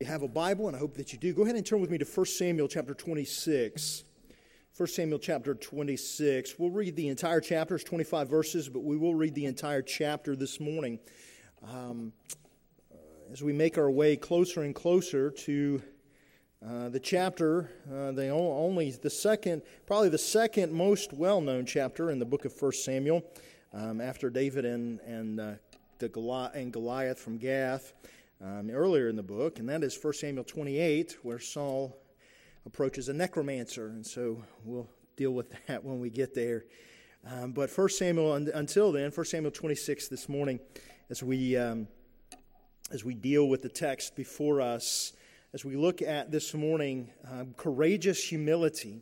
you have a Bible, and I hope that you do, go ahead and turn with me to 1 Samuel chapter 26. 1 Samuel chapter 26. We'll read the entire chapter, it's 25 verses, but we will read the entire chapter this morning um, as we make our way closer and closer to uh, the chapter, uh, the only the second, probably the second most well-known chapter in the book of 1 Samuel, um, after David and and uh, the Goliath, and Goliath from Gath um, earlier in the book, and that is 1 Samuel 28, where Saul approaches a necromancer. And so we'll deal with that when we get there. Um, but 1 Samuel, until then, 1 Samuel 26 this morning, as we, um, as we deal with the text before us, as we look at this morning, um, courageous humility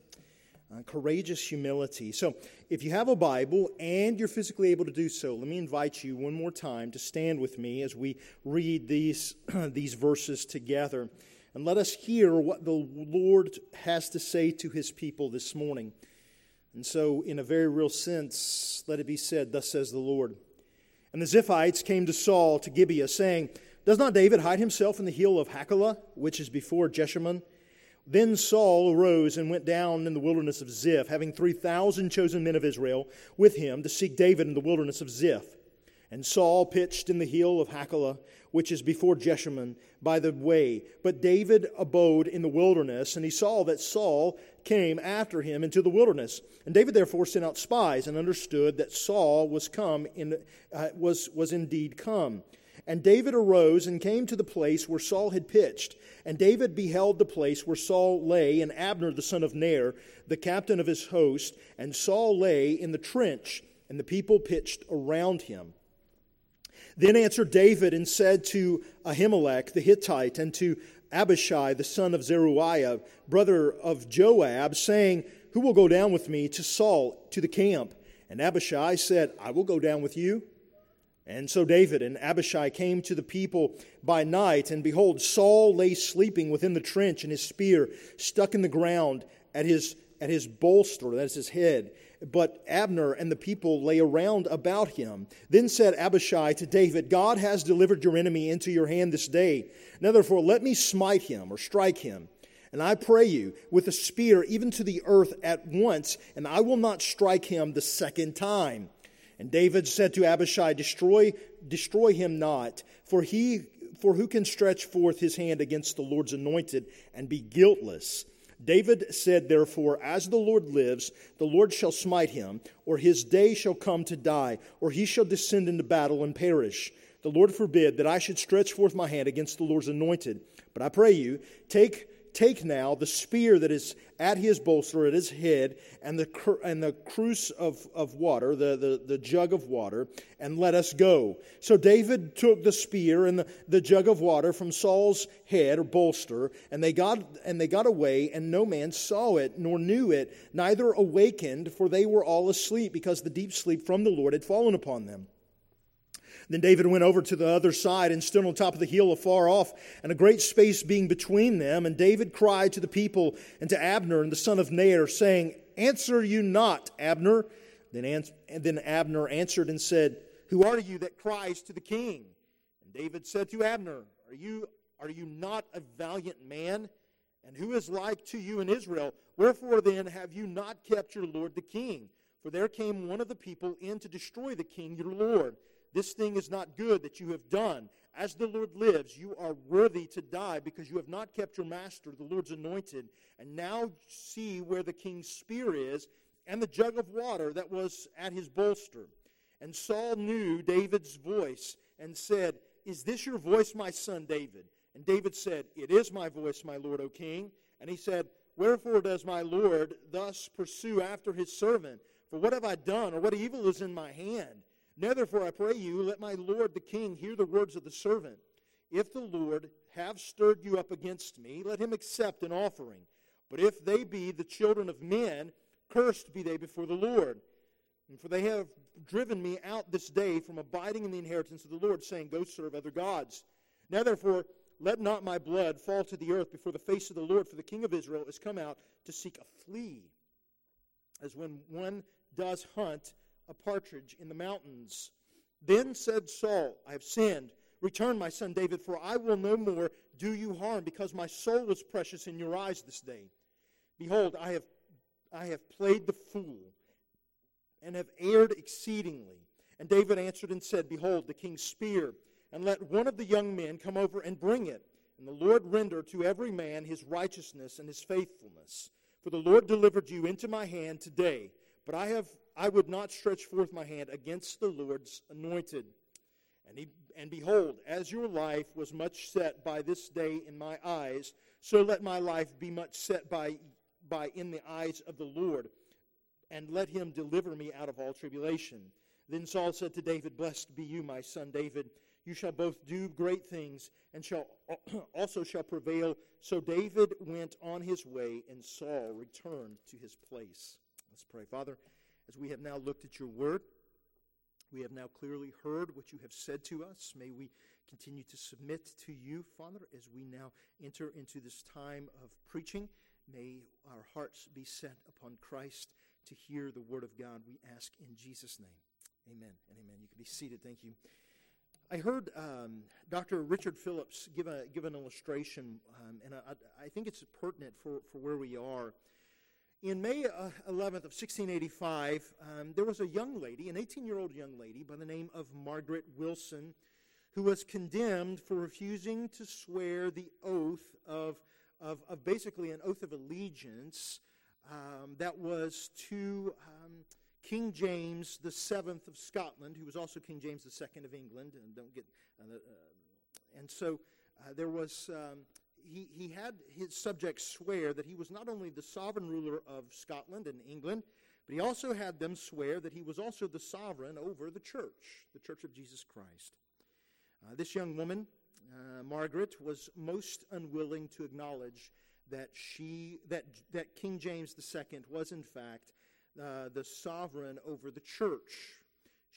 uh, courageous humility. So, if you have a Bible and you're physically able to do so, let me invite you one more time to stand with me as we read these, these verses together. And let us hear what the Lord has to say to his people this morning. And so, in a very real sense, let it be said, Thus says the Lord. And the Ziphites came to Saul to Gibeah, saying, Does not David hide himself in the hill of Hachilah, which is before Jeshimon? Then Saul arose and went down in the wilderness of Ziph, having 3,000 chosen men of Israel with him to seek David in the wilderness of Ziph. And Saul pitched in the hill of Hachilah, which is before Jeshimon, by the way. But David abode in the wilderness, and he saw that Saul came after him into the wilderness. And David therefore sent out spies and understood that Saul was come in, uh, was, was indeed come. And David arose and came to the place where Saul had pitched. And David beheld the place where Saul lay, and Abner the son of Ner, the captain of his host. And Saul lay in the trench, and the people pitched around him. Then answered David and said to Ahimelech the Hittite and to Abishai the son of Zeruiah, brother of Joab, saying, Who will go down with me to Saul to the camp? And Abishai said, I will go down with you. And so David and Abishai came to the people by night, and behold, Saul lay sleeping within the trench, and his spear stuck in the ground at his, at his bolster, that is his head. But Abner and the people lay around about him. Then said Abishai to David, God has delivered your enemy into your hand this day. Now therefore, let me smite him or strike him. And I pray you, with a spear even to the earth at once, and I will not strike him the second time. And David said to Abishai, Destroy, destroy him not, for he for who can stretch forth his hand against the Lord's anointed and be guiltless? David said, Therefore, as the Lord lives, the Lord shall smite him, or his day shall come to die, or he shall descend into battle and perish. The Lord forbid that I should stretch forth my hand against the Lord's anointed. But I pray you, take Take now the spear that is at his bolster, at his head, and the, and the cruse of, of water, the, the, the jug of water, and let us go. So David took the spear and the, the jug of water from Saul's head or bolster, and they, got, and they got away, and no man saw it, nor knew it, neither awakened, for they were all asleep, because the deep sleep from the Lord had fallen upon them. Then David went over to the other side and stood on top of the hill afar off, and a great space being between them. And David cried to the people and to Abner and the son of Ner, saying, Answer you not, Abner. Then, and then Abner answered and said, Who are you that cries to the king? And David said to Abner, Are you, are you not a valiant man? And who is like to you in Israel? Wherefore then have you not kept your lord the king? For there came one of the people in to destroy the king your lord. This thing is not good that you have done. As the Lord lives, you are worthy to die because you have not kept your master, the Lord's anointed. And now see where the king's spear is and the jug of water that was at his bolster. And Saul knew David's voice and said, Is this your voice, my son David? And David said, It is my voice, my lord, O king. And he said, Wherefore does my lord thus pursue after his servant? For what have I done, or what evil is in my hand? Now, therefore, I pray you, let my lord the king hear the words of the servant. If the Lord have stirred you up against me, let him accept an offering. But if they be the children of men, cursed be they before the Lord. And for they have driven me out this day from abiding in the inheritance of the Lord, saying, Go serve other gods. Now, therefore, let not my blood fall to the earth before the face of the Lord, for the king of Israel is come out to seek a flea, as when one does hunt a partridge in the mountains. Then said Saul, I have sinned. Return, my son David, for I will no more do you harm, because my soul is precious in your eyes this day. Behold, I have, I have played the fool and have erred exceedingly. And David answered and said, Behold, the king's spear, and let one of the young men come over and bring it. And the Lord render to every man his righteousness and his faithfulness. For the Lord delivered you into my hand today, but I have I would not stretch forth my hand against the Lord's anointed. And, he, and behold, as your life was much set by this day in my eyes, so let my life be much set by, by in the eyes of the Lord, and let him deliver me out of all tribulation. Then Saul said to David, Blessed be you, my son David. You shall both do great things, and shall also shall prevail. So David went on his way, and Saul returned to his place. Let's pray. Father, as we have now looked at your word, we have now clearly heard what you have said to us. May we continue to submit to you, Father, as we now enter into this time of preaching. May our hearts be set upon Christ to hear the word of God. We ask in Jesus' name. Amen and amen. You can be seated. Thank you. I heard um, Dr. Richard Phillips give, a, give an illustration, um, and I, I, think it's pertinent for, for where we are. In May uh, 11th of 1685, um, there was a young lady, an 18 year old young lady by the name of Margaret Wilson, who was condemned for refusing to swear the oath of, of, of basically an oath of allegiance um, that was to um, King James the Seventh of Scotland, who was also King James the Second of England. And don't get, uh, uh, and so uh, there was um, he, he had his subjects swear that he was not only the sovereign ruler of Scotland and England, but he also had them swear that he was also the sovereign over the church, the church of Jesus Christ. Uh, this young woman, uh, Margaret, was most unwilling to acknowledge that she that that King James II was in fact uh, the sovereign over the church.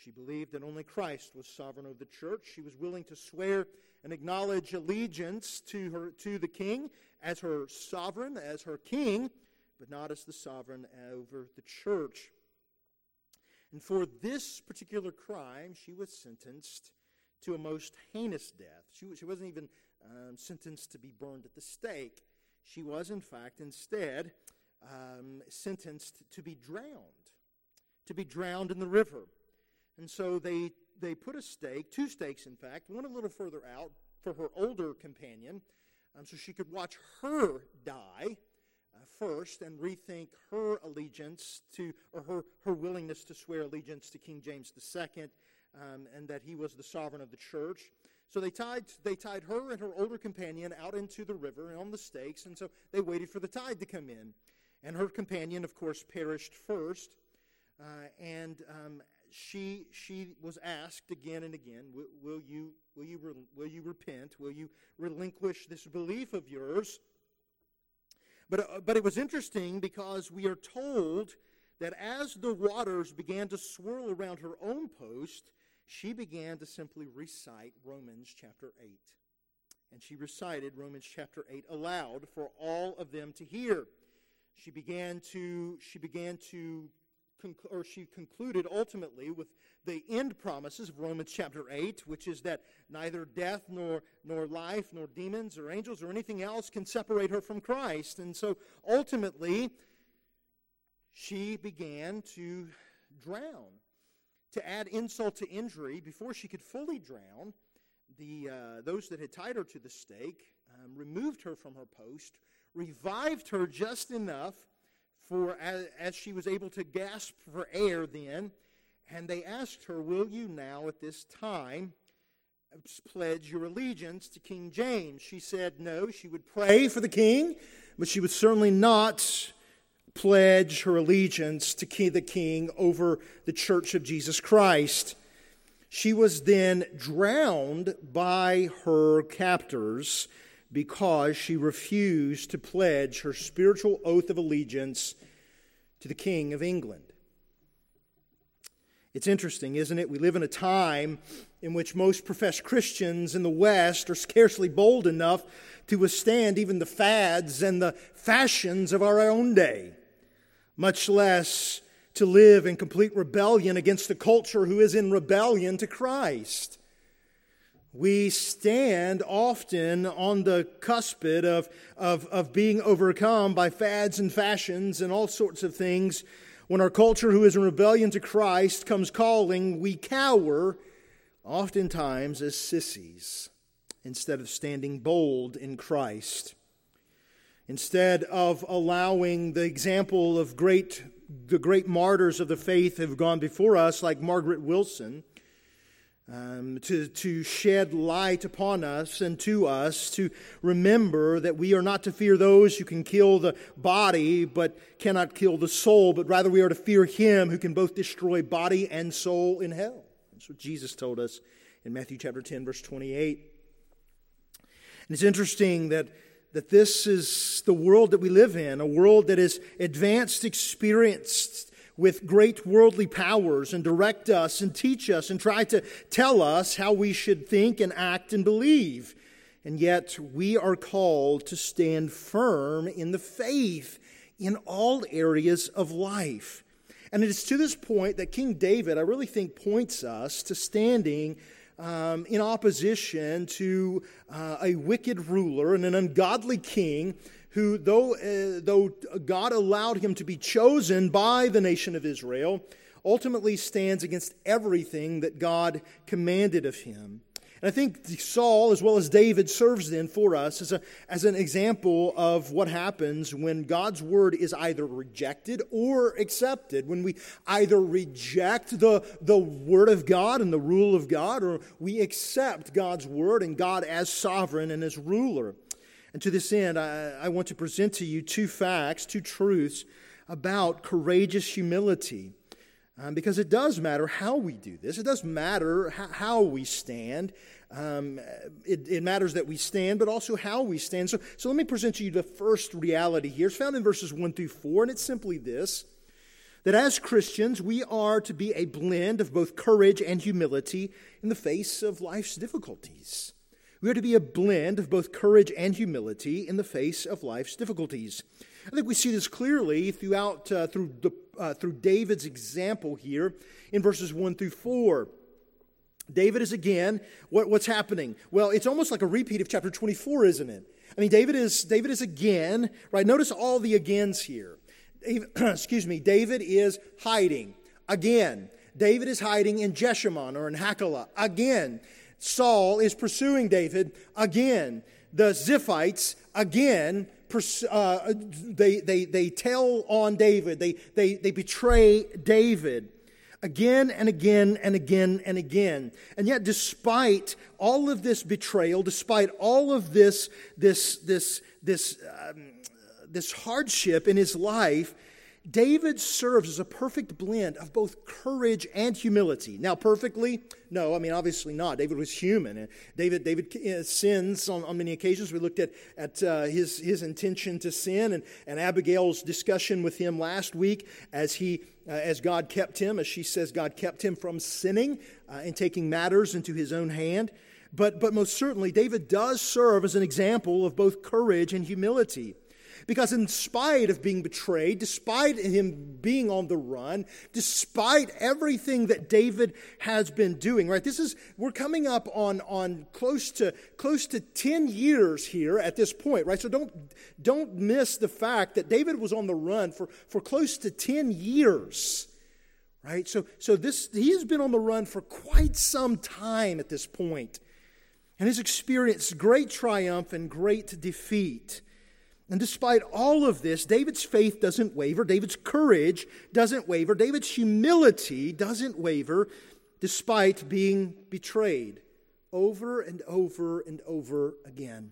She believed that only Christ was sovereign over the church. She was willing to swear and acknowledge allegiance to, her, to the king as her sovereign, as her king, but not as the sovereign over the church. And for this particular crime, she was sentenced to a most heinous death. She, she wasn't even um, sentenced to be burned at the stake. She was, in fact, instead um, sentenced to be drowned, to be drowned in the river. And so they, they put a stake, two stakes in fact, one a little further out for her older companion, um, so she could watch her die uh, first and rethink her allegiance to, or her, her willingness to swear allegiance to King James II, um, and that he was the sovereign of the church. So they tied, they tied her and her older companion out into the river on the stakes, and so they waited for the tide to come in. And her companion, of course, perished first. Uh, and um, she, she was asked again and again, will, you, will, you will you repent? Will you relinquish this belief of yours? But, uh, but it was interesting because we are told that as the waters began to swirl around her own post, she began to simply recite Romans chapter 8. And she recited Romans chapter 8 aloud for all of them to hear. She began to, she began to or she concluded ultimately with the end promises of Romans chapter 8, which is that neither death nor, nor life nor demons or angels or anything else can separate her from Christ. And so ultimately, she began to drown. To add insult to injury, before she could fully drown, the, uh, those that had tied her to the stake um, removed her from her post, revived her just enough for as, as she was able to gasp for air then, and they asked her, Will you now at this time pledge your allegiance to King James? She said no, she would pray for the king, but she would certainly not pledge her allegiance to the king over the church of Jesus Christ. She was then drowned by her captors because she refused to pledge her spiritual oath of allegiance to the King of England. It's interesting, isn't it? We live in a time in which most professed Christians in the West are scarcely bold enough to withstand even the fads and the fashions of our own day, much less to live in complete rebellion against the culture who is in rebellion to Christ. We stand often on the cuspid of, of, of being overcome by fads and fashions and all sorts of things. When our culture, who is in rebellion to Christ, comes calling, we cower, oftentimes as sissies, instead of standing bold in Christ. Instead of allowing the example of great, the great martyrs of the faith have gone before us, like Margaret Wilson um, to, to shed light upon us and to us to remember that we are not to fear those who can kill the body but cannot kill the soul, but rather we are to fear him who can both destroy body and soul in hell. That's what Jesus told us in Matthew chapter 10, verse 28. And it's interesting that, that this is the world that we live in, a world that is advanced, experienced, with great worldly powers and direct us and teach us and try to tell us how we should think and act and believe. And yet we are called to stand firm in the faith in all areas of life. And it is to this point that King David, I really think, points us to standing um, in opposition to uh, a wicked ruler and an ungodly king who, though, uh, though God allowed him to be chosen by the nation of Israel, ultimately stands against everything that God commanded of him. And I think Saul, as well as David, serves then for us as, a, as an example of what happens when God's word is either rejected or accepted. When we either reject the, the word of God and the rule of God, or we accept God's word and God as sovereign and as ruler. And to this end, I, I want to present to you two facts, two truths about courageous humility. Um, because it does matter how we do this. It does matter how, how we stand. Um, it, it, matters that we stand, but also how we stand. So, so let me present to you the first reality here. It's found in verses 1 through 4, and it's simply this that as Christians, we are to be a blend of both courage and humility in the face of life's difficulties. We are to be a blend of both courage and humility in the face of life's difficulties. I think we see this clearly throughout uh, through the uh, through David's example here in verses one through four. David is again what, what's happening. Well, it's almost like a repeat of chapter twenty four, isn't it? I mean, David is David is again right. Notice all the agains here. Excuse me. David is hiding again. David is hiding in Jeshimon or in Hachilah again. Saul is pursuing David again. The Ziphites again, uh, they, they, they tell on David, they, they, they betray David again and again and again and again. And yet, despite all of this betrayal, despite all of this, this, this, this, um, this hardship in his life, David serves as a perfect blend of both courage and humility. Now, perfectly? No, I mean, obviously not. David was human. And David, David uh, sins on, on many occasions. We looked at, at uh, his, his intention to sin and, and Abigail's discussion with him last week as, he, uh, as God kept him, as she says, God kept him from sinning uh, and taking matters into his own hand. But, but most certainly, David does serve as an example of both courage and humility. Because, in spite of being betrayed, despite him being on the run, despite everything that David has been doing, right? This is, we're coming up on, on close, to, close to 10 years here at this point, right? So don't, don't miss the fact that David was on the run for, for close to 10 years right so so this he's been on the run for quite some time at this point and has experienced great triumph and great defeat and despite all of this, David's faith doesn't waver. David's courage doesn't waver. David's humility doesn't waver despite being betrayed over and over and over again.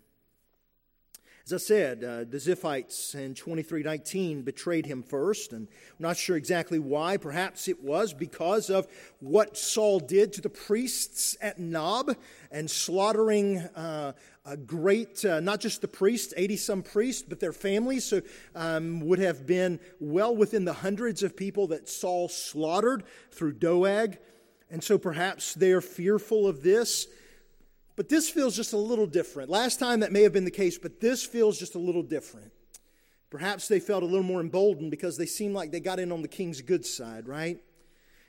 As I said, uh, the Ziphites in 2319 betrayed him first, and I'm not sure exactly why. Perhaps it was because of what Saul did to the priests at Nob and slaughtering uh, a great, uh, not just the priests, 80 some priests, but their families. So, um, would have been well within the hundreds of people that Saul slaughtered through Doeg. And so perhaps they're fearful of this. But this feels just a little different. Last time that may have been the case, but this feels just a little different. Perhaps they felt a little more emboldened because they seemed like they got in on the king's good side, right?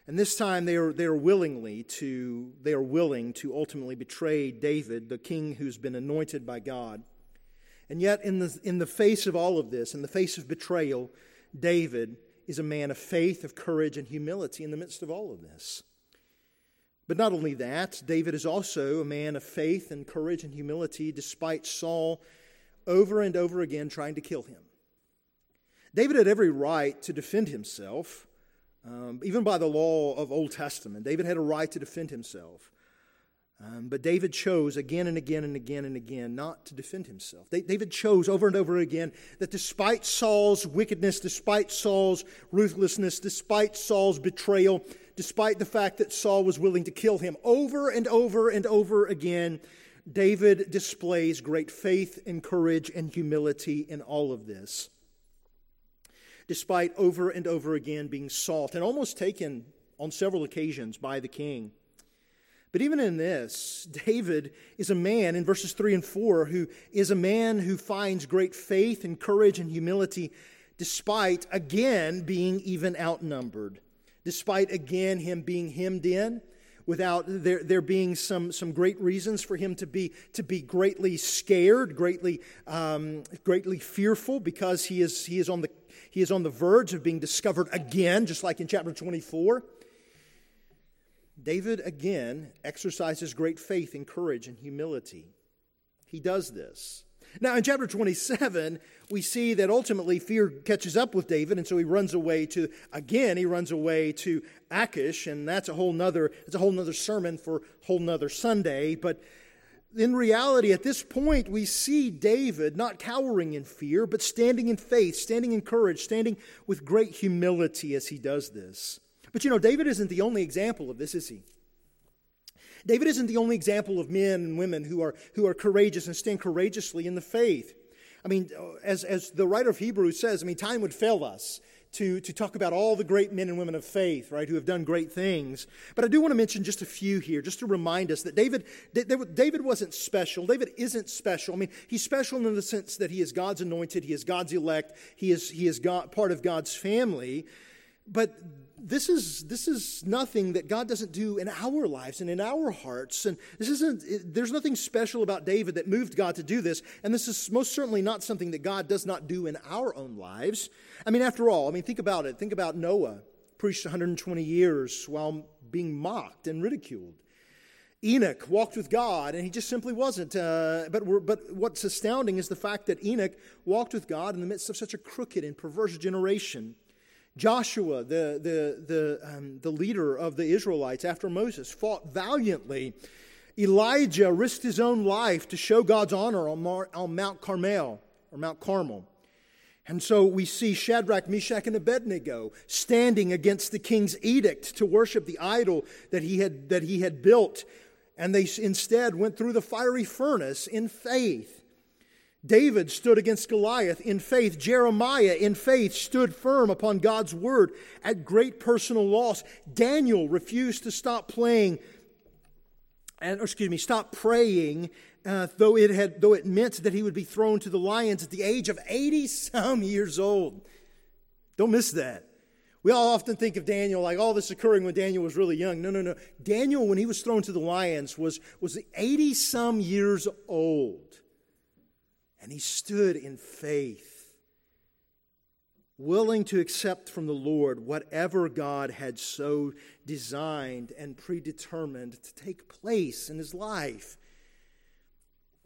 And this time they are, they are willingly to, they are willing to ultimately betray David, the king who's been anointed by God. And yet, in the, in the face of all of this, in the face of betrayal, David is a man of faith, of courage, and humility in the midst of all of this. But not only that, David is also a man of faith and courage and humility despite Saul over and over again trying to kill him. David had every right to defend himself. Um, even by the law of Old Testament, David had a right to defend himself. Um, but David chose again and again and again and again not to defend himself. David chose over and over again that despite Saul's wickedness, despite Saul's ruthlessness, despite Saul's betrayal, despite the fact that Saul was willing to kill him, over and over and over again, David displays great faith and courage and humility in all of this despite over and over again being sought and almost taken on several occasions by the king. But even in this, David is a man in verses 3 and 4 who is a man who finds great faith and courage and humility despite again being even outnumbered, despite again him being hemmed in without there, there being some, some great reasons for him to be, to be greatly scared, greatly, um, greatly fearful, because he is, he, is on the, he is on the verge of being discovered again, just like in chapter 24. David again exercises great faith and courage and humility. He does this. Now, in chapter 27, we see that ultimately fear catches up with David, and so he runs away to, again, he runs away to Achish, and that's a whole nother, it's a whole nother sermon for a whole nother Sunday. But in reality, at this point, we see David not cowering in fear, but standing in faith, standing in courage, standing with great humility as he does this. But you know, David isn't the only example of this, is he? David isn't the only example of men and women who are, who are courageous and stand courageously in the faith. I mean, as, as the writer of Hebrews says, I mean, time would fail us to, to talk about all the great men and women of faith, right, who have done great things. But I do want to mention just a few here, just to remind us that David, David wasn't special. David isn't special. I mean, he's special in the sense that he is God's anointed, he is God's elect, he is, he is God, part of God's family. But this is, this is nothing that God doesn't do in our lives and in our hearts. And this isn't, it, there's nothing special about David that moved God to do this. And this is most certainly not something that God does not do in our own lives. I mean, after all, I mean, think about it. Think about Noah, preached 120 years while being mocked and ridiculed. Enoch walked with God, and he just simply wasn't. Uh, but, but what's astounding is the fact that Enoch walked with God in the midst of such a crooked and perverse generation. Joshua, the, the, the, um, the leader of the Israelites after Moses, fought valiantly. Elijah risked his own life to show God's honor on, Mar- on Mount Carmel or Mount Carmel. And so we see Shadrach, Meshach, and Abednego standing against the king's edict to worship the idol that he had, that he had built. And they instead went through the fiery furnace in faith. David stood against Goliath in faith. Jeremiah, in faith, stood firm upon God's word at great personal loss. Daniel refused to stop playing, and excuse me, stop praying, uh, though it had, though it meant that he would be thrown to the lions at the age of eighty some years old. Don't miss that. We all often think of Daniel like all this occurring when Daniel was really young. No, no, no. Daniel, when he was thrown to the lions, was was eighty some years old. And he stood in faith, willing to accept from the Lord whatever God had so designed and predetermined to take place in his life.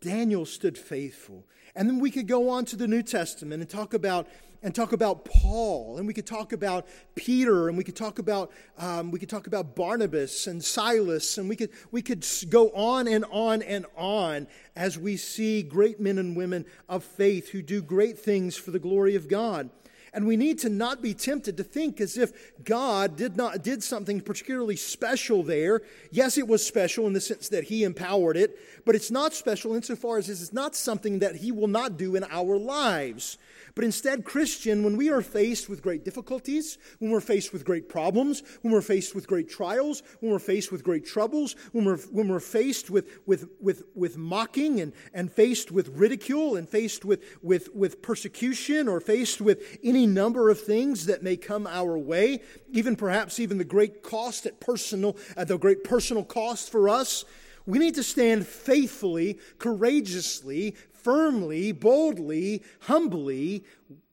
Daniel stood faithful. And then we could go on to the New Testament and talk about and talk about Paul, and we could talk about Peter, and we could talk about um, we could talk about Barnabas and Silas, and we could we could go on and on and on as we see great men and women of faith who do great things for the glory of God. And we need to not be tempted to think as if God did not did something particularly special there. Yes, it was special in the sense that he empowered it, but it's not special insofar as it's not something that he will not do in our lives. But instead, Christian, when we are faced with great difficulties, when we're faced with great problems, when we're faced with great trials, when we're faced with great troubles, when we're, when we're faced with, with, with, with mocking and, and faced with ridicule and faced with, with, with persecution or faced with any number of things that may come our way, even perhaps even the great cost at personal, at the great personal cost for us. We need to stand faithfully, courageously, firmly, boldly, humbly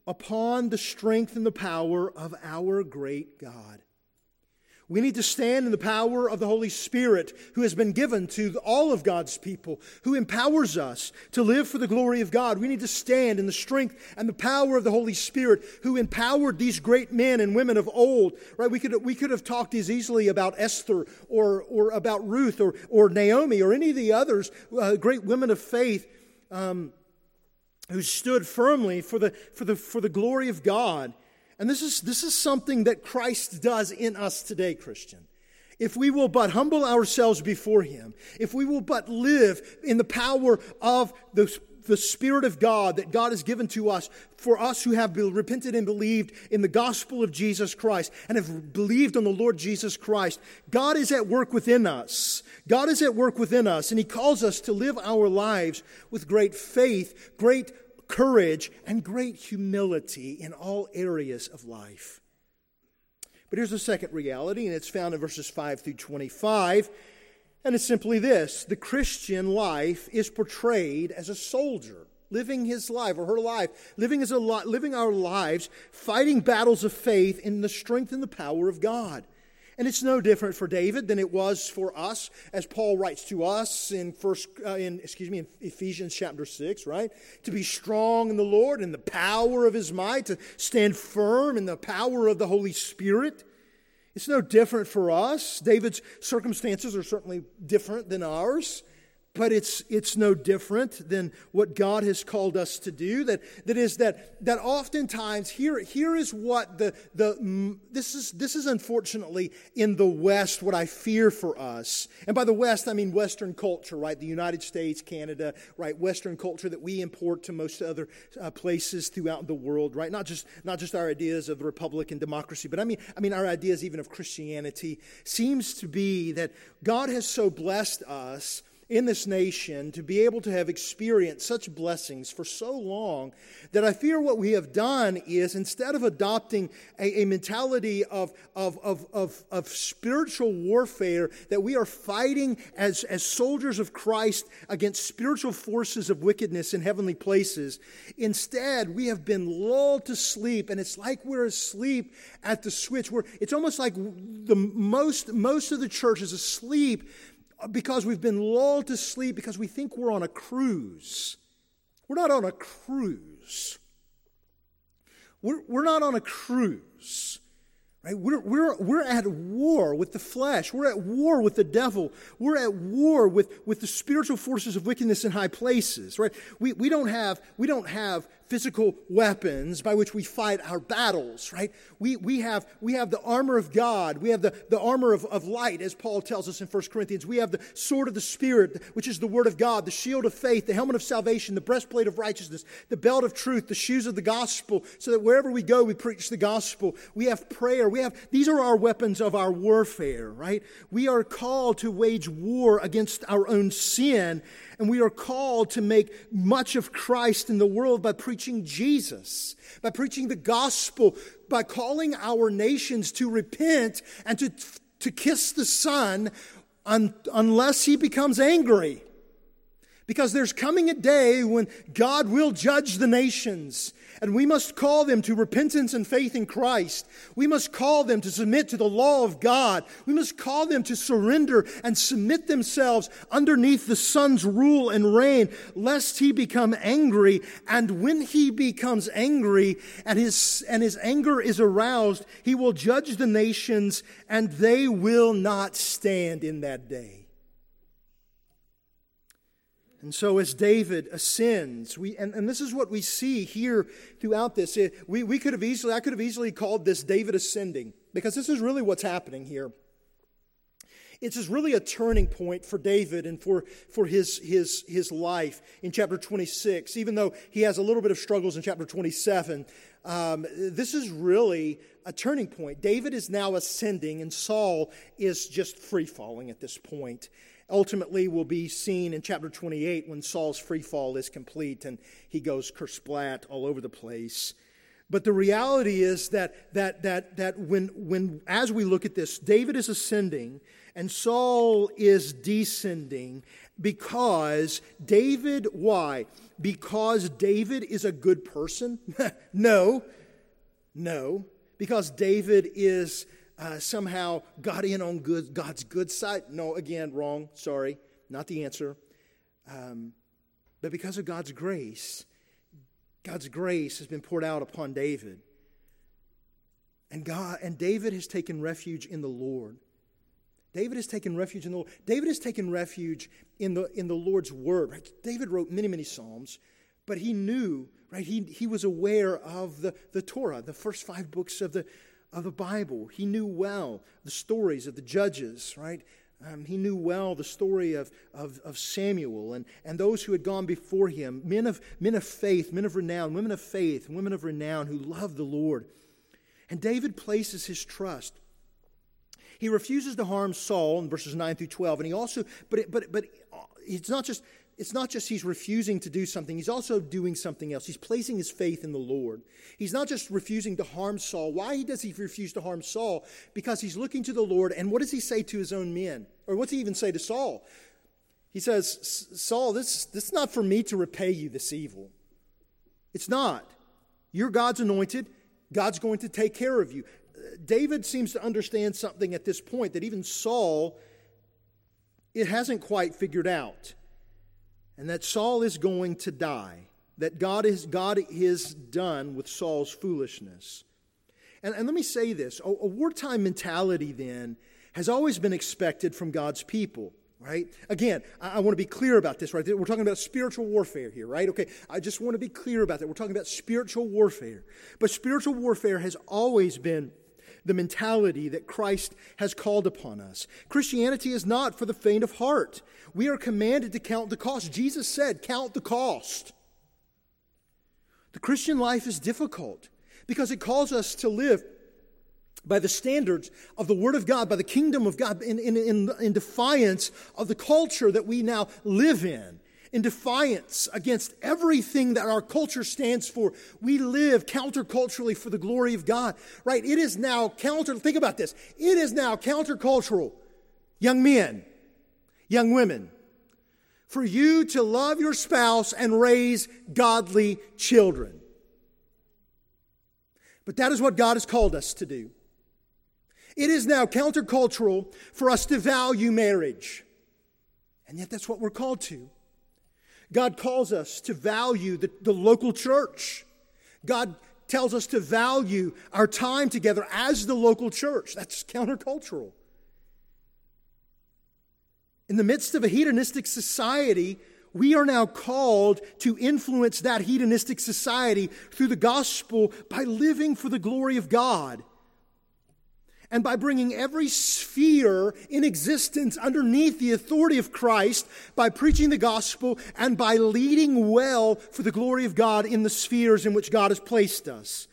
upon the strength and the power of our great God. We need to stand in the power of the Holy Spirit who has been given to all of God's people, who empowers us to live for the glory of God. We need to stand in the strength and the power of the Holy Spirit who empowered these great men and women of old. Right? We could, we could have talked as easily about Esther or, or about Ruth or, or Naomi or any of the others, uh, great women of faith. Um, who stood firmly for the, for the, for the glory of God and this is, this is something that Christ does in us today, Christian. If we will but humble ourselves before Him, if we will but live in the power of the, the Spirit of God that God has given to us, for us who have repented and believed in the gospel of Jesus Christ and have believed on the Lord Jesus Christ, God is at work within us. God is at work within us, and He calls us to live our lives with great faith, great courage, and great humility in all areas of life. But here's the second reality, and it's found in verses 5 through 25. And it's simply this the Christian life is portrayed as a soldier living his life or her life, living, as a living our lives, fighting battles of faith in the strength and the power of God. And it's no different for David than it was for us, as Paul writes to us in first, uh, in excuse me, in Ephesians chapter six, right? To be strong in the Lord and the power of His might, to stand firm in the power of the Holy Spirit. It's no different for us. David's circumstances are certainly different than ours but it's, it's no different than what God has called us to do. That, that is that, that oftentimes here, here is what the, the, this is, this is unfortunately in the West what I fear for us. And by the West, I mean Western culture, right? The United States, Canada, right? Western culture that we import to most other uh, places throughout the world, right? Not just, not just our ideas of republic and democracy, but I mean, I mean our ideas even of Christianity seems to be that God has so blessed us in this nation to be able to have experienced such blessings for so long that I fear what we have done is instead of adopting a, a mentality of, of, of, of, of spiritual warfare, that we are fighting as, as soldiers of Christ against spiritual forces of wickedness in heavenly places. Instead, we have been lulled to sleep, and it's like we're asleep at the switch. Where it's almost like the most, most of the church is asleep because we've been lulled to sleep because we think we're on a cruise. We're not on a cruise. We're, we're not on a cruise. Right? We're, we're, we're at war with the flesh. We're at war with the devil. We're at war with, with the spiritual forces of wickedness in high places. Right? We, we, don't have, we don't have physical weapons by which we fight our battles, right? We, we, have, we have the armor of God. We have the, the armor of, of light, as Paul tells us in 1 Corinthians. We have the sword of the Spirit, which is the word of God, the shield of faith, the helmet of salvation, the breastplate of righteousness, the belt of truth, the shoes of the gospel, so that wherever we go, we preach the gospel. We have prayer. We have, these are our weapons of our warfare, right? We are called to wage war against our own sin and we are called to make much of Christ in the world by preaching Jesus, by preaching the gospel, by calling our nations to repent and to, to kiss the Son un, unless he becomes angry. Because there's coming a day when God will judge the nations and we must call them to repentance and faith in Christ. We must call them to submit to the law of God. We must call them to surrender and submit themselves underneath the Son's rule and reign, lest he become angry. And when he becomes angry and his, and his anger is aroused, he will judge the nations and they will not stand in that day. And so, as David ascends, we, and, and this is what we see here throughout this. It, we, we could have easily, I could have easily called this David ascending, because this is really what's happening here. It's just really a turning point for David and for, for his, his, his life in chapter 26. Even though he has a little bit of struggles in chapter 27, um, this is really a turning point. David is now ascending, and Saul is just free falling at this point ultimately will be seen in chapter 28 when Saul's free fall is complete and he goes kersplat all over the place. But the reality is that, that, that, that when, when, as we look at this, David is ascending and Saul is descending because David, why? Because David is a good person? no, no. Because David is uh, somehow got in on good, God's good side? No, again, wrong. Sorry, not the answer. Um, but because of God's grace, God's grace has been poured out upon David. And God and David has taken refuge in the Lord. David has taken refuge in the Lord. David has taken refuge in the, in the Lord's word. Right? David wrote many, many Psalms, but he knew, right? He, he was aware of the, the Torah, the first five books of the, of the Bible. He knew well the stories of the judges, right? Um, he knew well the story of, of, of, Samuel and, and those who had gone before him, men of, men of faith, men of renown, women of faith, women of renown who loved the Lord. And David places his trust. He refuses to harm Saul in verses 9 through 12. And he also, but, it, but, but it's not just it's not just he's refusing to do something, he's also doing something else. He's placing his faith in the Lord. He's not just refusing to harm Saul. Why does he refuse to harm Saul? Because he's looking to the Lord, and what does he say to his own men? Or what's he even say to Saul? He says, Saul, this, this is not for me to repay you this evil. It's not. You're God's anointed, God's going to take care of you. Uh, David seems to understand something at this point that even Saul, it hasn't quite figured out and that Saul is going to die, that God is, God is done with Saul's foolishness. And, and let me say this a, a wartime mentality then has always been expected from God's people right? Again, I, I want to be clear about this, right? We're talking about spiritual warfare here, right? Okay, I just want to be clear about that. We're talking about spiritual warfare. But spiritual warfare has always been the mentality that Christ has called upon us. Christianity is not for the faint of heart. We are commanded to count the cost. Jesus said, Count the cost. The Christian life is difficult because it calls us to live by the standards of the Word of God, by the kingdom of God, in, in, in, in defiance of the culture that we now live in in defiance against everything that our culture stands for. We live counterculturally for the glory of God, right? It is now counter, think about this. It is now countercultural, young men, young women, for you to love your spouse and raise godly children. But that is what God has called us to do. It is now countercultural for us to value marriage. And yet, that's what we're called to. God calls us to value the, the local church. God tells us to value our time together as the local church. That's countercultural. In the midst of a hedonistic society, we are now called to influence that hedonistic society through the gospel by living for the glory of God and by bringing every sphere in existence underneath the authority of Christ, by preaching the gospel, and by leading well for the glory of God in the spheres in which God has placed us.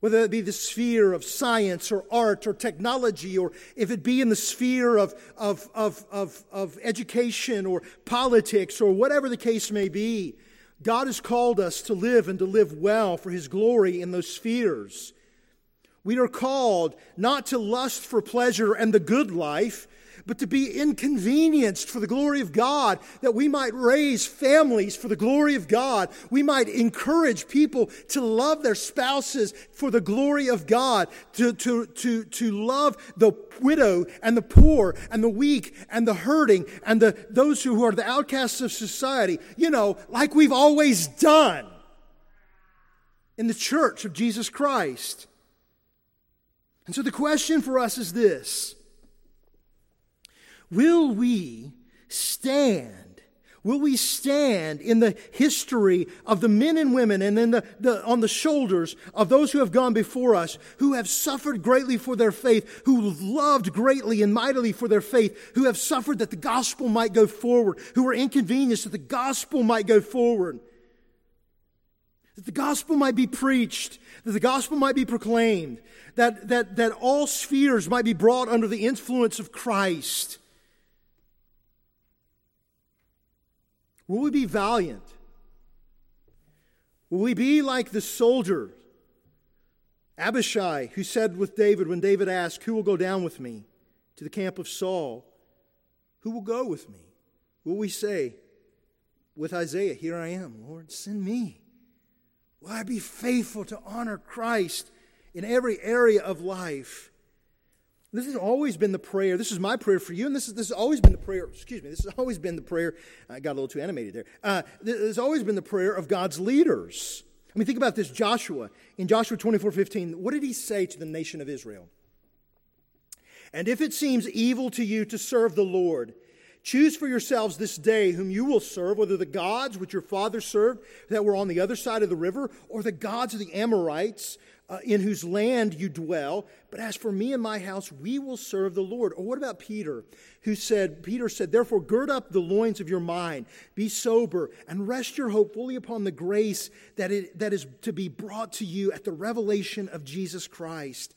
Whether it be the sphere of science or art or technology, or if it be in the sphere of, of, of, of, of education or politics or whatever the case may be, God has called us to live and to live well for His glory in those spheres. We are called not to lust for pleasure and the good life, but to be inconvenienced for the glory of God, that we might raise families for the glory of God. We might encourage people to love their spouses for the glory of God, to, to, to, to love the widow and the poor and the weak and the hurting and the, those who are the outcasts of society, you know, like we've always done in the church of Jesus Christ. And so the question for us is this Will we stand? Will we stand in the history of the men and women and then the, the, on the shoulders of those who have gone before us, who have suffered greatly for their faith, who loved greatly and mightily for their faith, who have suffered that the gospel might go forward, who were inconvenienced that the gospel might go forward? that the gospel might be preached, that the gospel might be proclaimed, that, that, that all spheres might be brought under the influence of Christ. Will we be valiant? Will we be like the soldier Abishai, who said with David when David asked, Who will go down with me to the camp of Saul? Who will go with me? Will we say with Isaiah, Here I am, Lord, send me? Will I be faithful to honor Christ in every area of life? This has always been the prayer. This is my prayer for you, and this, is, this has always been the prayer. Excuse me. This has always been the prayer. I got a little too animated there. Uh, this has always been the prayer of God's leaders. I mean, think about this Joshua. In Joshua 24 15, what did he say to the nation of Israel? And if it seems evil to you to serve the Lord, choose for yourselves this day whom you will serve, whether the gods which your fathers served that were on the other side of the river, or the gods of the Amorites uh, in whose land you dwell. But as for me and my house, we will serve the Lord. Or what about Peter, who said, Peter said, Therefore, gird up the loins of your mind, be sober, and rest your hope fully upon the grace that, it, that is to be brought to you at the revelation of Jesus Christ.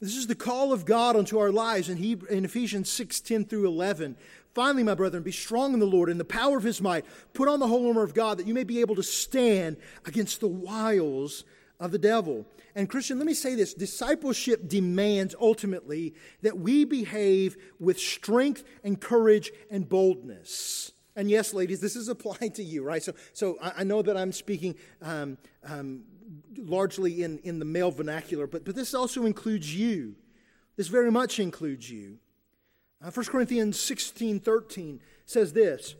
This is the call of God unto our lives in, Hebrew, in Ephesians 6 10 through 11. Finally, my brethren, be strong in the Lord in the power of his might. Put on the whole armor of God that you may be able to stand against the wiles of the devil. And, Christian, let me say this discipleship demands ultimately that we behave with strength and courage and boldness. And yes, ladies, this is applied to you, right? So, so I, know that I'm speaking um, um, largely in, in the male vernacular, but, but this also includes you. This very much includes you. Uh, 1 Corinthians 16 13 says this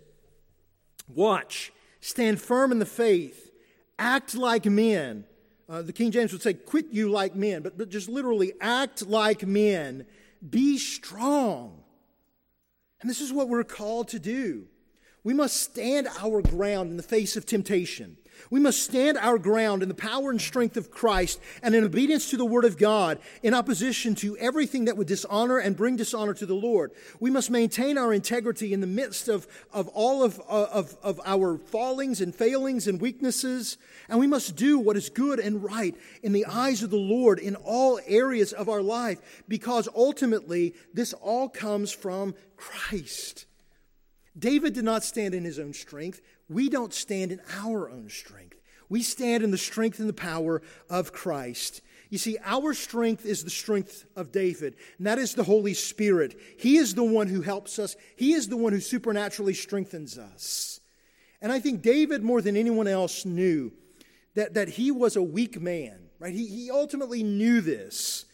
Watch, stand firm in the faith, act like men uh, the King James would say, quit you like men, but, but just literally act like men. Be strong. And this is what we're called to do. We must stand our ground in the face of temptation. We must stand our ground in the power and strength of Christ and in obedience to the Word of God in opposition to everything that would dishonor and bring dishonor to the Lord. We must maintain our integrity in the midst of, of all of, uh, of, of our fallings and failings and weaknesses. And we must do what is good and right in the eyes of the Lord in all areas of our life because ultimately this all comes from Christ. David did not stand in his own strength. We don't stand in our own strength. We stand in the strength and the power of Christ. You see, our strength is the strength of David, and that is the Holy Spirit. He is the one who helps us, He is the one who supernaturally strengthens us. And I think David, more than anyone else, knew that, that he was a weak man, right? He, he ultimately knew this.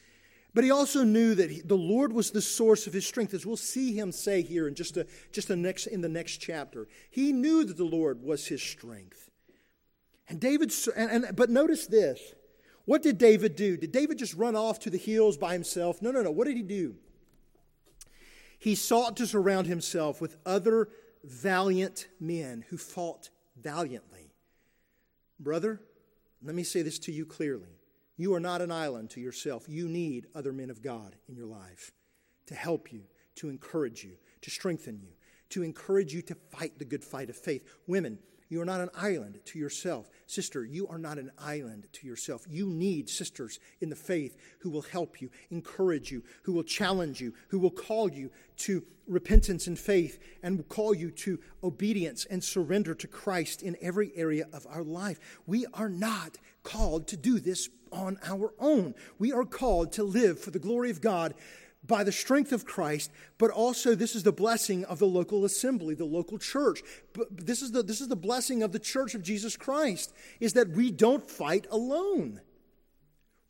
But he also knew that he, the Lord was the source of his strength, as we'll see him say here in just, a, just a next, in the next chapter. He knew that the Lord was his strength. And David, and, and, but notice this. What did David do? Did David just run off to the hills by himself? No, no, no. What did he do? He sought to surround himself with other valiant men who fought valiantly. Brother, let me say this to you clearly. You are not an island to yourself. You need other men of God in your life to help you, to encourage you, to strengthen you, to encourage you to fight the good fight of faith. Women, you are not an island to yourself. Sister, you are not an island to yourself. You need sisters in the faith who will help you, encourage you, who will challenge you, who will call you to repentance and faith, and will call you to obedience and surrender to Christ in every area of our life. We are not called to do this on our own. We are called to live for the glory of God by the strength of Christ, but also this is the blessing of the local assembly, the local church. This is the, this is the blessing of the church of Jesus Christ, is that we don't fight alone.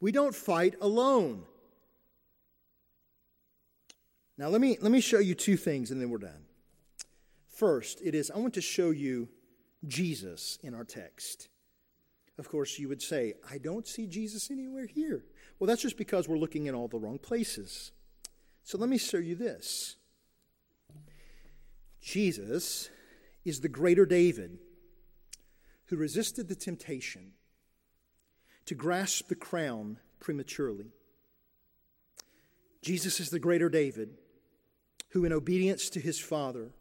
We don't fight alone. Now let me, let me show you two things and then we're done. First, it is I want to show you Jesus in our text. Of course, you would say, I don't see Jesus anywhere here. Well, that's just because we're looking in all the wrong places. So let me show you this Jesus is the greater David who resisted the temptation to grasp the crown prematurely. Jesus is the greater David who, in obedience to his Father,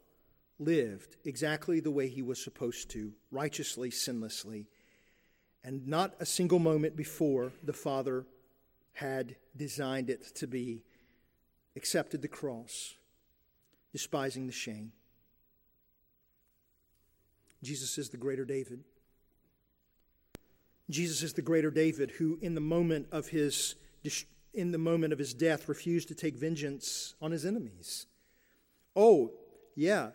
lived exactly the way he was supposed to, righteously, sinlessly, and not a single moment before the Father had designed it to be accepted the cross, despising the shame. Jesus is the greater David. Jesus is the greater David who, in the moment of his, in the moment of his death, refused to take vengeance on his enemies. Oh, yeah,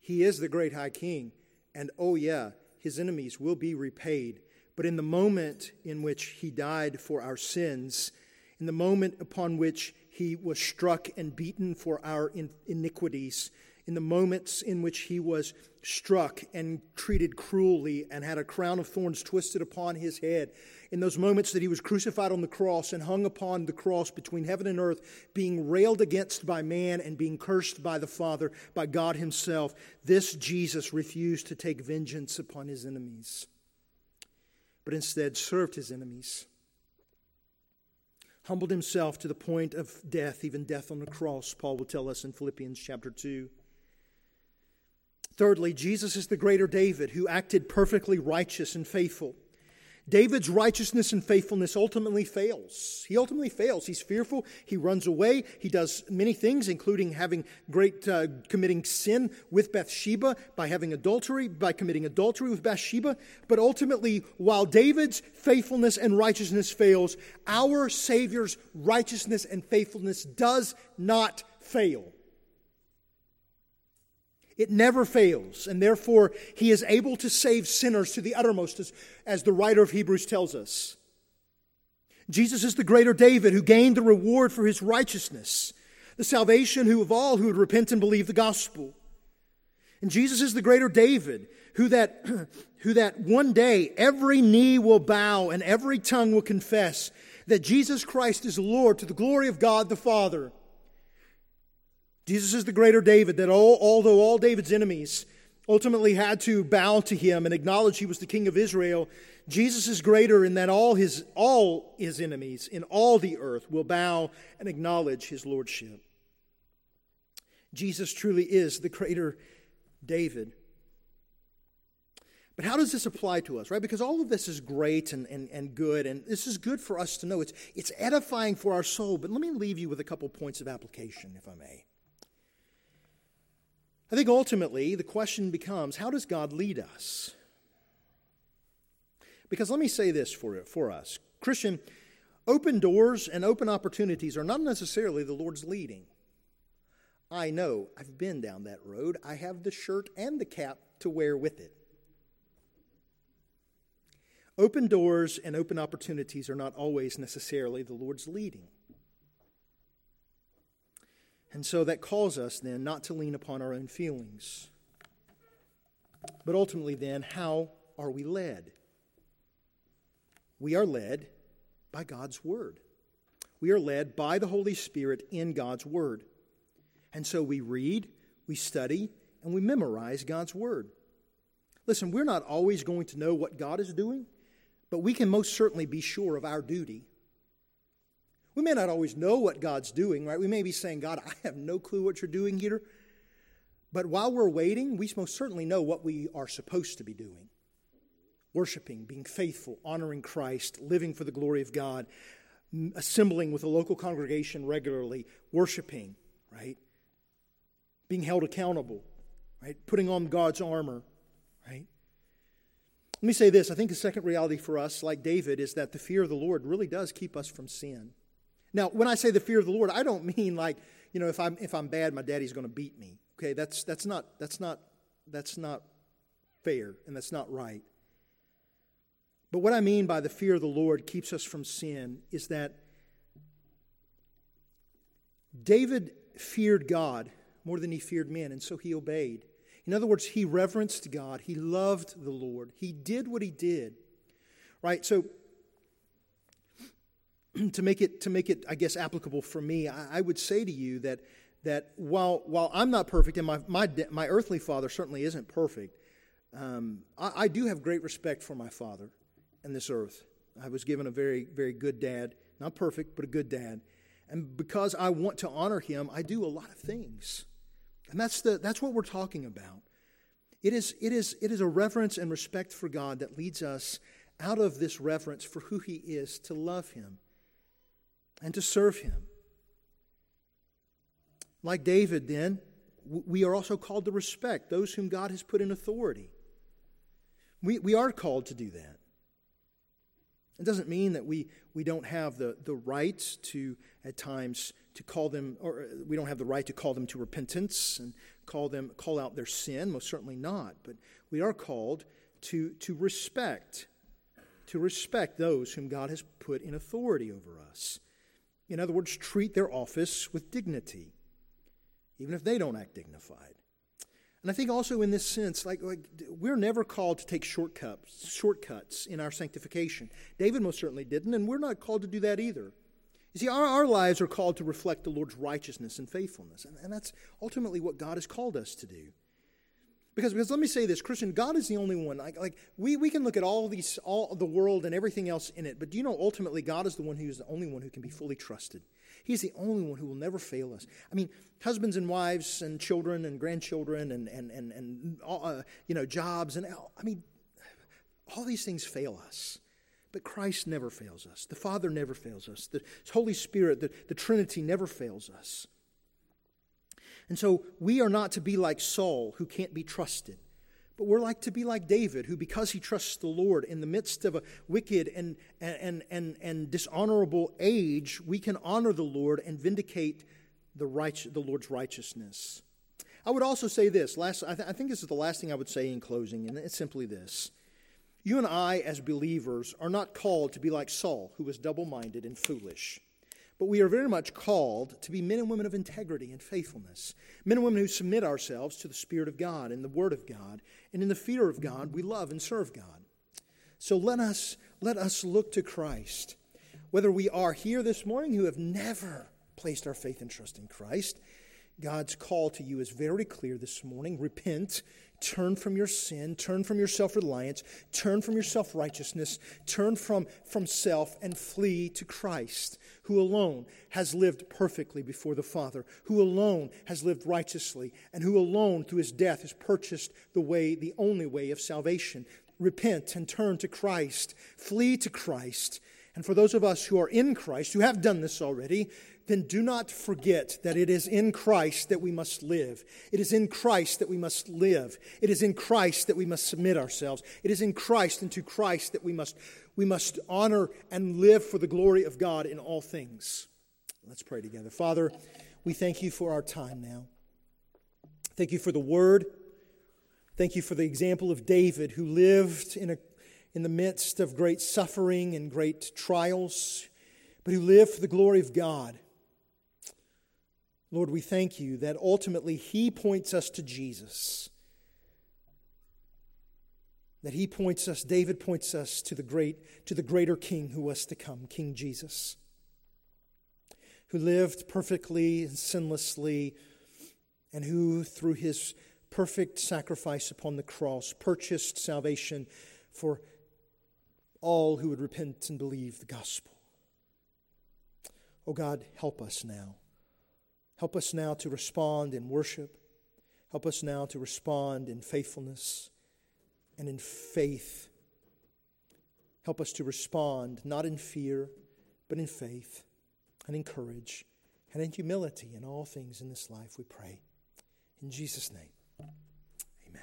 he is the great high king. And oh, yeah, his enemies will be repaid. But in the moment in which he died for our sins, in the moment upon which he was struck and beaten for our iniquities, in the moments in which he was struck and treated cruelly and had a crown of thorns twisted upon his head, in those moments that he was crucified on the cross and hung upon the cross between heaven and earth, being railed against by man and being cursed by the Father, by God Himself, this Jesus refused to take vengeance upon his enemies, but instead served his enemies humbled himself to the point of death, even death on the cross, Paul will tell us in Philippians chapter 2. Thirdly, Jesus is the greater David who acted perfectly righteous and faithful. David's righteousness and faithfulness ultimately fails. He ultimately fails. He's fearful. He runs away. He does many things, including having great, uh, committing sin with Bathsheba by having adultery, by committing adultery with Bathsheba. But ultimately, while David's faithfulness and righteousness fails, our Savior's righteousness and faithfulness does not fail. It never fails, and therefore he is able to save sinners to the uttermost, as, as the writer of Hebrews tells us. Jesus is the greater David who gained the reward for his righteousness, the salvation who of all who would repent and believe the gospel. And Jesus is the greater David who that, who that one day every knee will bow and every tongue will confess that Jesus Christ is Lord to the glory of God the Father. Jesus is the greater David, that all, although all David's enemies ultimately had to bow to him and acknowledge he was the king of Israel, Jesus is greater in that all his, all his enemies in all the earth will bow and acknowledge his lordship. Jesus truly is the greater David. But how does this apply to us, right? Because all of this is great and, and, and good, and this is good for us to know. It's, it's edifying for our soul. But let me leave you with a couple points of application, if I may. I think ultimately the question becomes how does God lead us? Because let me say this for, for us Christian, open doors and open opportunities are not necessarily the Lord's leading. I know, I've been down that road. I have the shirt and the cap to wear with it. Open doors and open opportunities are not always necessarily the Lord's leading. And so that calls us then not to lean upon our own feelings. But ultimately, then, how are we led? We are led by God's Word. We are led by the Holy Spirit in God's Word. And so we read, we study, and we memorize God's Word. Listen, we're not always going to know what God is doing, but we can most certainly be sure of our duty we may not always know what God's doing, right? We may be saying, God, I have no clue what you're doing here. But while we're waiting, we most certainly know what we are supposed to be doing worshiping, being faithful, honoring Christ, living for the glory of God, assembling with a local congregation regularly, worshiping, right? Being held accountable, right? Putting on God's armor, right? Let me say this I think the second reality for us, like David, is that the fear of the Lord really does keep us from sin. Now, when I say the fear of the Lord, I don't mean like, you know, if I'm, if I'm bad, my daddy's going to beat me. Okay, that's, that's, not, that's, not, that's not fair and that's not right. But what I mean by the fear of the Lord keeps us from sin is that David feared God more than he feared men, and so he obeyed. In other words, he reverenced God, he loved the Lord, he did what he did. Right? So to make it to make it I guess applicable for me, I, I, would say to you that that while while I'm not perfect and my my my earthly father certainly isn't perfect, um, I, I, do have great respect for my father and this earth. I was given a very very good dad, not perfect but a good dad, and because I want to honor him, I do a lot of things, and that's the that's what we're talking about. It is it is it is a reverence and respect for God that leads us out of this reverence for who He is to love Him and to serve him. Like David, then, we are also called to respect those whom God has put in authority. We, we are called to do that. It doesn't mean that we, we don't have the, the right to, at times, to call them, or uh, we don't have the right to call them to repentance and call them, call out their sin. Most certainly not. But we are called to, to respect, to respect those whom God has put in authority over us. In other words, treat their office with dignity, even if they don't act dignified. And I think also in this sense, like, like we're never called to take shortcuts, shortcuts in our sanctification. David most certainly didn't, and we're not called to do that either. You see, our, our lives are called to reflect the Lord's righteousness and faithfulness, and, and that's ultimately what God has called us to do. Because, because let me say this, Christian, God is the only one. Like, like we, we can look at all these, all the world and everything else in it, but do you know ultimately God is the one who is the only one who can be fully trusted. He's the only one who will never fail us. I mean, husbands and wives and children and grandchildren and and and and uh, you know jobs and I mean, all these things fail us. But Christ never fails us. The Father never fails us. The Holy Spirit, the, the Trinity never fails us. And so we are not to be like Saul, who can't be trusted. But we're like to be like David, who, because he trusts the Lord in the midst of a wicked and, and, and, and dishonorable age, we can honor the Lord and vindicate the, right, the Lord's righteousness. I would also say this. Last, I, th- I think this is the last thing I would say in closing, and it's simply this. You and I, as believers, are not called to be like Saul, who was double minded and foolish. But we are very much called to be men and women of integrity and faithfulness, men and women who submit ourselves to the Spirit of God and the Word of God, and in the fear of God, we love and serve God. So let us, let us look to Christ. Whether we are here this morning who have never placed our faith and trust in Christ, God's call to you is very clear this morning. Repent Turn from your sin, turn from your self reliance, turn from your self righteousness, turn from, from self and flee to Christ, who alone has lived perfectly before the Father, who alone has lived righteously, and who alone through his death has purchased the way, the only way of salvation. Repent and turn to Christ, flee to Christ. And for those of us who are in Christ, who have done this already, then do not forget that it is in Christ that we must live. It is in Christ that we must live. It is in Christ that we must submit ourselves. It is in Christ and to Christ that we must, we must honor and live for the glory of God in all things. Let's pray together. Father, we thank you for our time now. Thank you for the word. Thank you for the example of David who lived in, a, in the midst of great suffering and great trials, but who lived for the glory of God. Lord, we thank you that ultimately He points us to Jesus. That He points us, David points us to the great, to the greater King who was to come, King Jesus, who lived perfectly and sinlessly, and who, through His perfect sacrifice upon the cross, purchased salvation for all who would repent and believe the gospel. Oh God, help us now. Help us now to respond in worship. Help us now to respond in faithfulness and in faith. Help us to respond not in fear, but in faith and in courage and in humility in all things in this life, we pray. In Jesus' name.